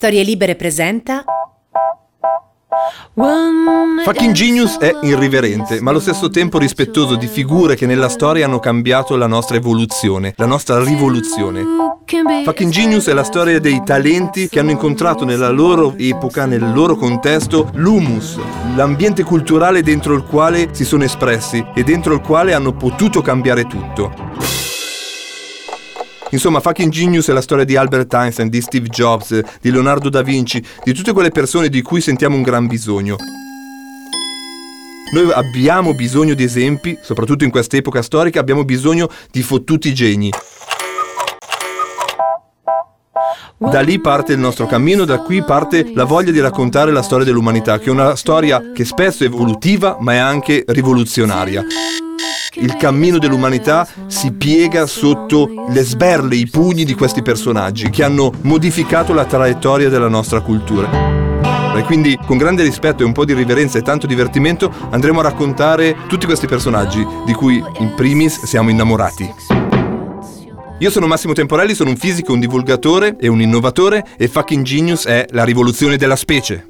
Storie Libere presenta Fucking Genius è irriverente, ma allo stesso tempo rispettoso di figure che nella storia hanno cambiato la nostra evoluzione, la nostra rivoluzione. Fucking Genius è la storia dei talenti che hanno incontrato nella loro epoca, nel loro contesto, l'humus, l'ambiente culturale dentro il quale si sono espressi e dentro il quale hanno potuto cambiare tutto. Insomma, Fucking Genius è la storia di Albert Einstein, di Steve Jobs, di Leonardo da Vinci, di tutte quelle persone di cui sentiamo un gran bisogno. Noi abbiamo bisogno di esempi, soprattutto in quest'epoca storica, abbiamo bisogno di fottuti geni. Da lì parte il nostro cammino, da qui parte la voglia di raccontare la storia dell'umanità, che è una storia che spesso è evolutiva, ma è anche rivoluzionaria. Il cammino dell'umanità si piega sotto le sberle, i pugni di questi personaggi che hanno modificato la traiettoria della nostra cultura. E quindi con grande rispetto e un po' di riverenza e tanto divertimento andremo a raccontare tutti questi personaggi di cui in primis siamo innamorati. Io sono Massimo Temporelli, sono un fisico, un divulgatore e un innovatore e Fucking Genius è la rivoluzione della specie.